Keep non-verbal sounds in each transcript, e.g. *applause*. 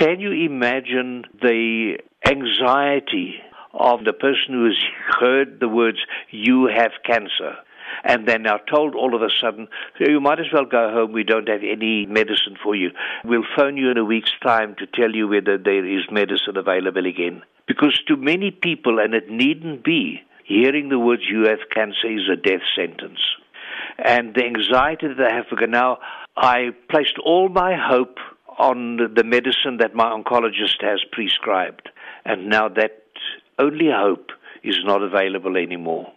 Can you imagine the anxiety of the person who has heard the words, you have cancer? and they're now told all of a sudden, you might as well go home, we don't have any medicine for you. We'll phone you in a week's time to tell you whether there is medicine available again. Because to many people, and it needn't be, hearing the words you have cancer is a death sentence. And the anxiety that they have for now, I placed all my hope on the medicine that my oncologist has prescribed. And now that only hope is not available anymore.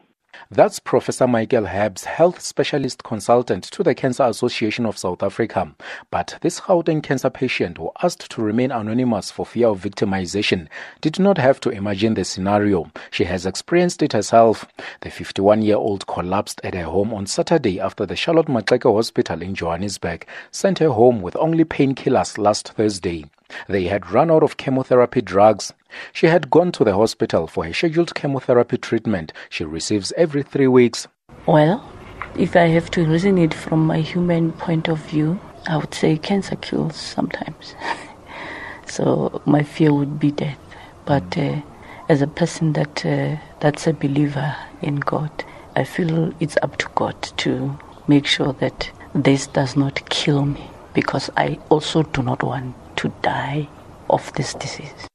That's Professor Michael Herbst, health specialist consultant to the Cancer Association of South Africa. But this Gauteng cancer patient, who asked to remain anonymous for fear of victimization, did not have to imagine the scenario. She has experienced it herself. The 51 year old collapsed at her home on Saturday after the Charlotte Maxeke Hospital in Johannesburg sent her home with only painkillers last Thursday. They had run out of chemotherapy drugs. She had gone to the hospital for a scheduled chemotherapy treatment she receives every three weeks. Well, if I have to reason it from my human point of view, I would say cancer kills sometimes. *laughs* so my fear would be death. But uh, as a person that uh, that's a believer in God, I feel it's up to God to make sure that this does not kill me because I also do not want to die of this disease.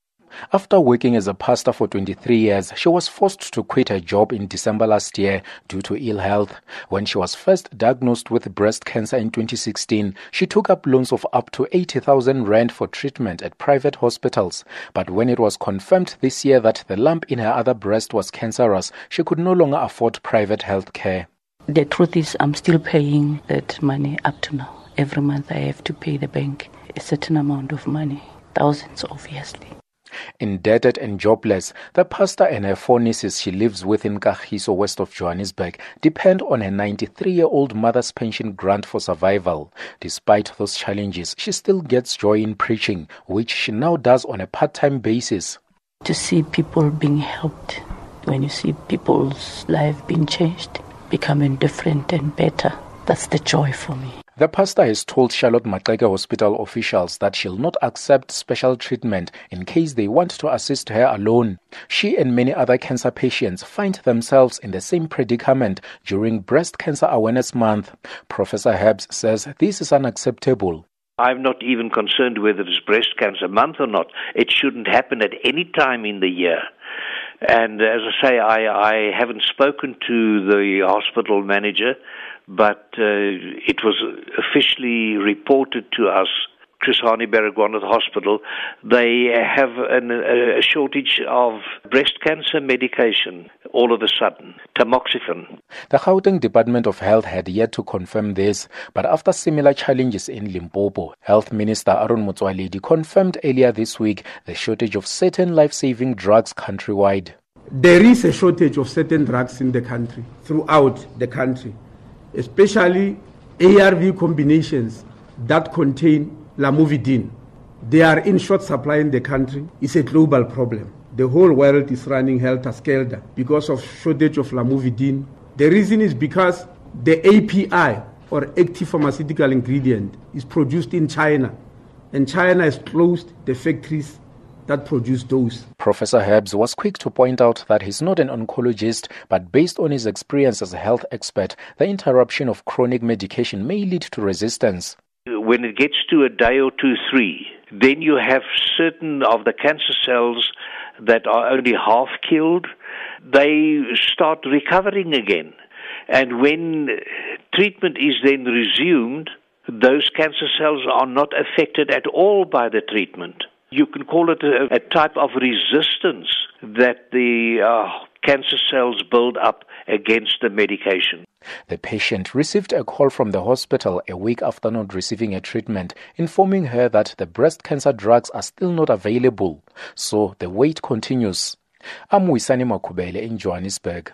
After working as a pastor for 23 years, she was forced to quit her job in December last year due to ill health. When she was first diagnosed with breast cancer in 2016, she took up loans of up to 80,000 rand for treatment at private hospitals. But when it was confirmed this year that the lump in her other breast was cancerous, she could no longer afford private health care. The truth is, I'm still paying that money up to now. Every month I have to pay the bank a certain amount of money, thousands obviously. Indebted and jobless, the pastor and her four nieces she lives with in Kagiso, west of Johannesburg, depend on her 93 year old mother's pension grant for survival. Despite those challenges, she still gets joy in preaching, which she now does on a part time basis. To see people being helped, when you see people's life being changed, becoming different and better, that's the joy for me. The pastor has told Charlotte Maxeke Hospital officials that she'll not accept special treatment in case they want to assist her alone. She and many other cancer patients find themselves in the same predicament during Breast Cancer Awareness Month. Professor Herbst says this is unacceptable. I'm not even concerned whether it's breast cancer month or not. It shouldn't happen at any time in the year. And as I say, I, I haven't spoken to the hospital manager but uh, it was officially reported to us Chris Hani Baragwanath Hospital, they have an, a shortage of breast cancer medication all of a sudden, tamoxifen. The Gauteng Department of Health had yet to confirm this, but after similar challenges in Limpopo, Health Minister Aaron Motsoaledi confirmed earlier this week the shortage of certain life-saving drugs countrywide. There is a shortage of certain drugs in the country, throughout the country especially ARV combinations that contain lamivudine. They are in short supply in the country. It's a global problem. The whole world is running helter-skelter because of shortage of lamivudine. The reason is because the API or active pharmaceutical ingredient is produced in China and China has closed the factories that produce those. Professor Herbst was quick to point out that he's not an oncologist, but based on his experience as a health expert, the interruption of chronic medication may lead to resistance. When it gets to a day or two, three, then you have certain of the cancer cells that are only half killed. They start recovering again. And when treatment is then resumed, those cancer cells are not affected at all by the treatment. You can call it a, a type of resistance that the uh, cancer cells build up against the medication. The patient received a call from the hospital a week after not receiving a treatment, informing her that the breast cancer drugs are still not available. So the wait continues. I'm Wisani Makubele in Johannesburg.